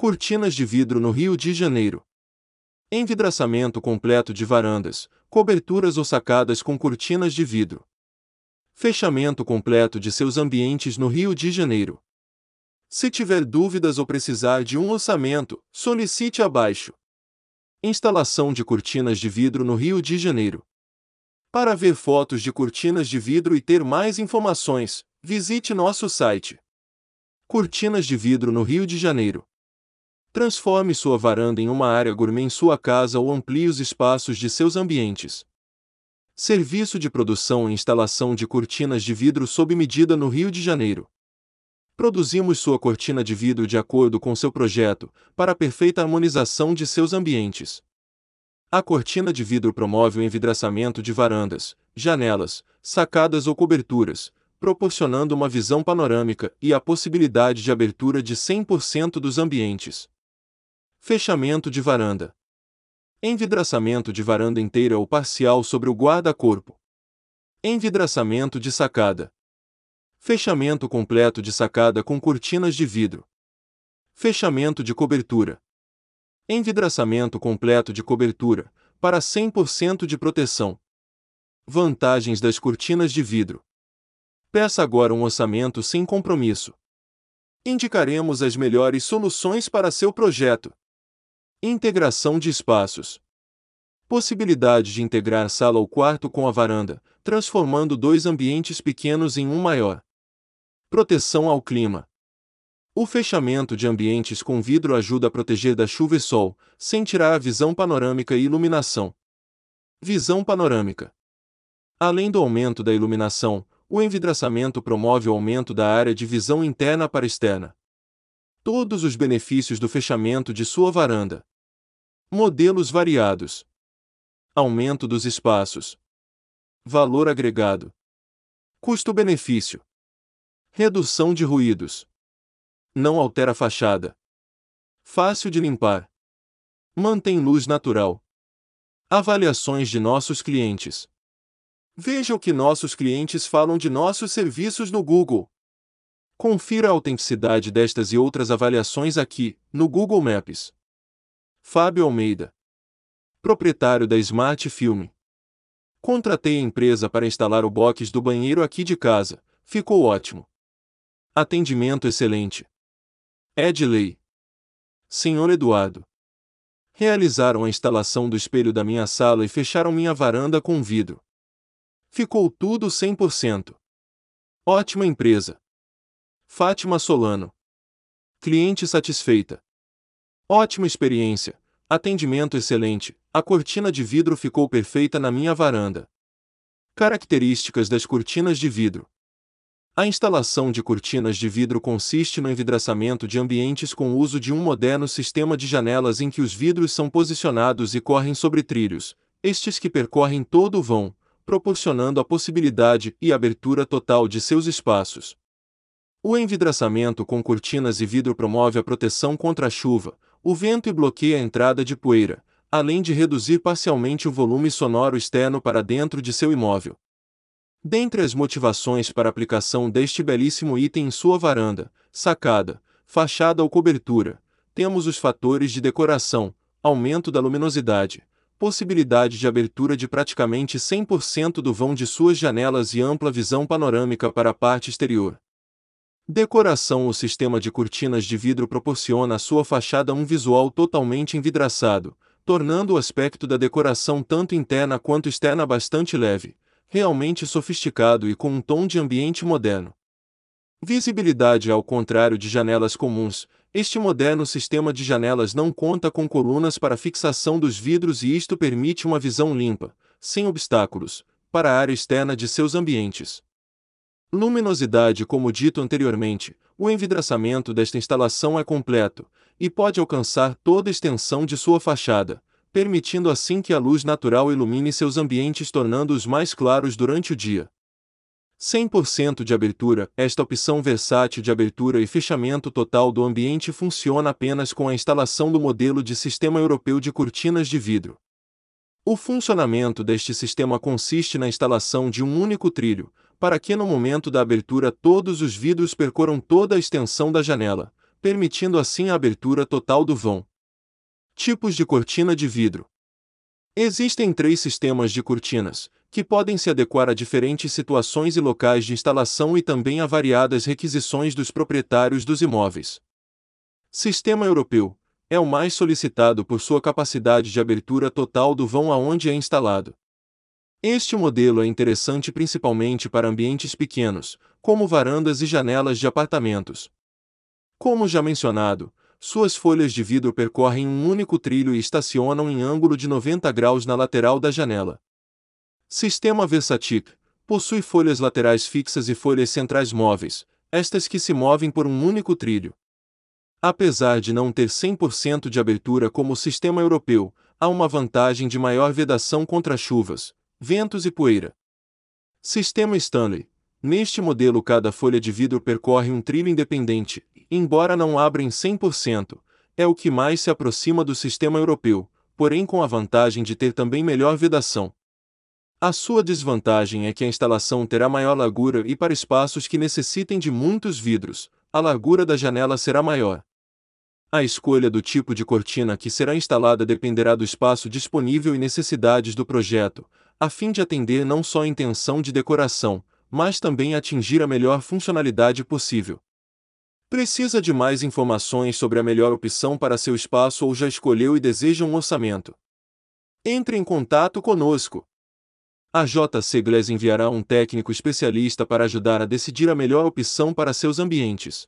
Cortinas de vidro no Rio de Janeiro. Envidraçamento completo de varandas, coberturas ou sacadas com cortinas de vidro. Fechamento completo de seus ambientes no Rio de Janeiro. Se tiver dúvidas ou precisar de um orçamento, solicite abaixo. Instalação de cortinas de vidro no Rio de Janeiro. Para ver fotos de cortinas de vidro e ter mais informações, visite nosso site. Cortinas de vidro no Rio de Janeiro. Transforme sua varanda em uma área gourmet em sua casa ou amplie os espaços de seus ambientes. Serviço de produção e instalação de cortinas de vidro sob medida no Rio de Janeiro. Produzimos sua cortina de vidro de acordo com seu projeto, para a perfeita harmonização de seus ambientes. A cortina de vidro promove o envidraçamento de varandas, janelas, sacadas ou coberturas, proporcionando uma visão panorâmica e a possibilidade de abertura de 100% dos ambientes. Fechamento de varanda. Envidraçamento de varanda inteira ou parcial sobre o guarda-corpo. Envidraçamento de sacada. Fechamento completo de sacada com cortinas de vidro. Fechamento de cobertura. Envidraçamento completo de cobertura, para 100% de proteção. Vantagens das cortinas de vidro. Peça agora um orçamento sem compromisso. Indicaremos as melhores soluções para seu projeto. Integração de espaços. Possibilidade de integrar sala ou quarto com a varanda, transformando dois ambientes pequenos em um maior. Proteção ao clima. O fechamento de ambientes com vidro ajuda a proteger da chuva e sol, sem tirar a visão panorâmica e iluminação. Visão panorâmica. Além do aumento da iluminação, o envidraçamento promove o aumento da área de visão interna para externa todos os benefícios do fechamento de sua varanda. Modelos variados. Aumento dos espaços. Valor agregado. Custo-benefício. Redução de ruídos. Não altera a fachada. Fácil de limpar. Mantém luz natural. Avaliações de nossos clientes. Veja o que nossos clientes falam de nossos serviços no Google. Confira a autenticidade destas e outras avaliações aqui, no Google Maps. Fábio Almeida. Proprietário da Smart Film. Contratei a empresa para instalar o box do banheiro aqui de casa, ficou ótimo. Atendimento excelente. Edley. Senhor Eduardo. Realizaram a instalação do espelho da minha sala e fecharam minha varanda com vidro. Ficou tudo 100%. Ótima empresa. Fátima Solano. Cliente satisfeita. Ótima experiência. Atendimento excelente. A cortina de vidro ficou perfeita na minha varanda. Características das cortinas de vidro. A instalação de cortinas de vidro consiste no envidraçamento de ambientes com o uso de um moderno sistema de janelas em que os vidros são posicionados e correm sobre trilhos, estes que percorrem todo o vão, proporcionando a possibilidade e abertura total de seus espaços. O envidraçamento com cortinas e vidro promove a proteção contra a chuva, o vento e bloqueia a entrada de poeira, além de reduzir parcialmente o volume sonoro externo para dentro de seu imóvel. Dentre as motivações para aplicação deste belíssimo item em sua varanda, sacada, fachada ou cobertura, temos os fatores de decoração, aumento da luminosidade, possibilidade de abertura de praticamente 100% do vão de suas janelas e ampla visão panorâmica para a parte exterior. Decoração O sistema de cortinas de vidro proporciona à sua fachada um visual totalmente envidraçado, tornando o aspecto da decoração tanto interna quanto externa bastante leve, realmente sofisticado e com um tom de ambiente moderno. Visibilidade Ao contrário de janelas comuns, este moderno sistema de janelas não conta com colunas para fixação dos vidros e isto permite uma visão limpa, sem obstáculos, para a área externa de seus ambientes. Luminosidade Como dito anteriormente, o envidraçamento desta instalação é completo, e pode alcançar toda a extensão de sua fachada, permitindo assim que a luz natural ilumine seus ambientes tornando-os mais claros durante o dia. 100% de abertura Esta opção versátil de abertura e fechamento total do ambiente funciona apenas com a instalação do modelo de Sistema Europeu de Cortinas de Vidro. O funcionamento deste sistema consiste na instalação de um único trilho, para que no momento da abertura todos os vidros percorram toda a extensão da janela, permitindo assim a abertura total do vão. Tipos de cortina de vidro. Existem três sistemas de cortinas, que podem se adequar a diferentes situações e locais de instalação e também a variadas requisições dos proprietários dos imóveis. Sistema Europeu é o mais solicitado por sua capacidade de abertura total do vão aonde é instalado. Este modelo é interessante principalmente para ambientes pequenos, como varandas e janelas de apartamentos. Como já mencionado, suas folhas de vidro percorrem um único trilho e estacionam em ângulo de 90 graus na lateral da janela. Sistema Versatic possui folhas laterais fixas e folhas centrais móveis, estas que se movem por um único trilho. Apesar de não ter 100% de abertura como o sistema europeu, há uma vantagem de maior vedação contra chuvas, ventos e poeira. Sistema Stanley Neste modelo, cada folha de vidro percorre um trilho independente, embora não abra em 100%, é o que mais se aproxima do sistema europeu, porém com a vantagem de ter também melhor vedação. A sua desvantagem é que a instalação terá maior largura e para espaços que necessitem de muitos vidros, a largura da janela será maior. A escolha do tipo de cortina que será instalada dependerá do espaço disponível e necessidades do projeto, a fim de atender não só a intenção de decoração, mas também atingir a melhor funcionalidade possível. Precisa de mais informações sobre a melhor opção para seu espaço ou já escolheu e deseja um orçamento? Entre em contato conosco. A JC Glass enviará um técnico especialista para ajudar a decidir a melhor opção para seus ambientes.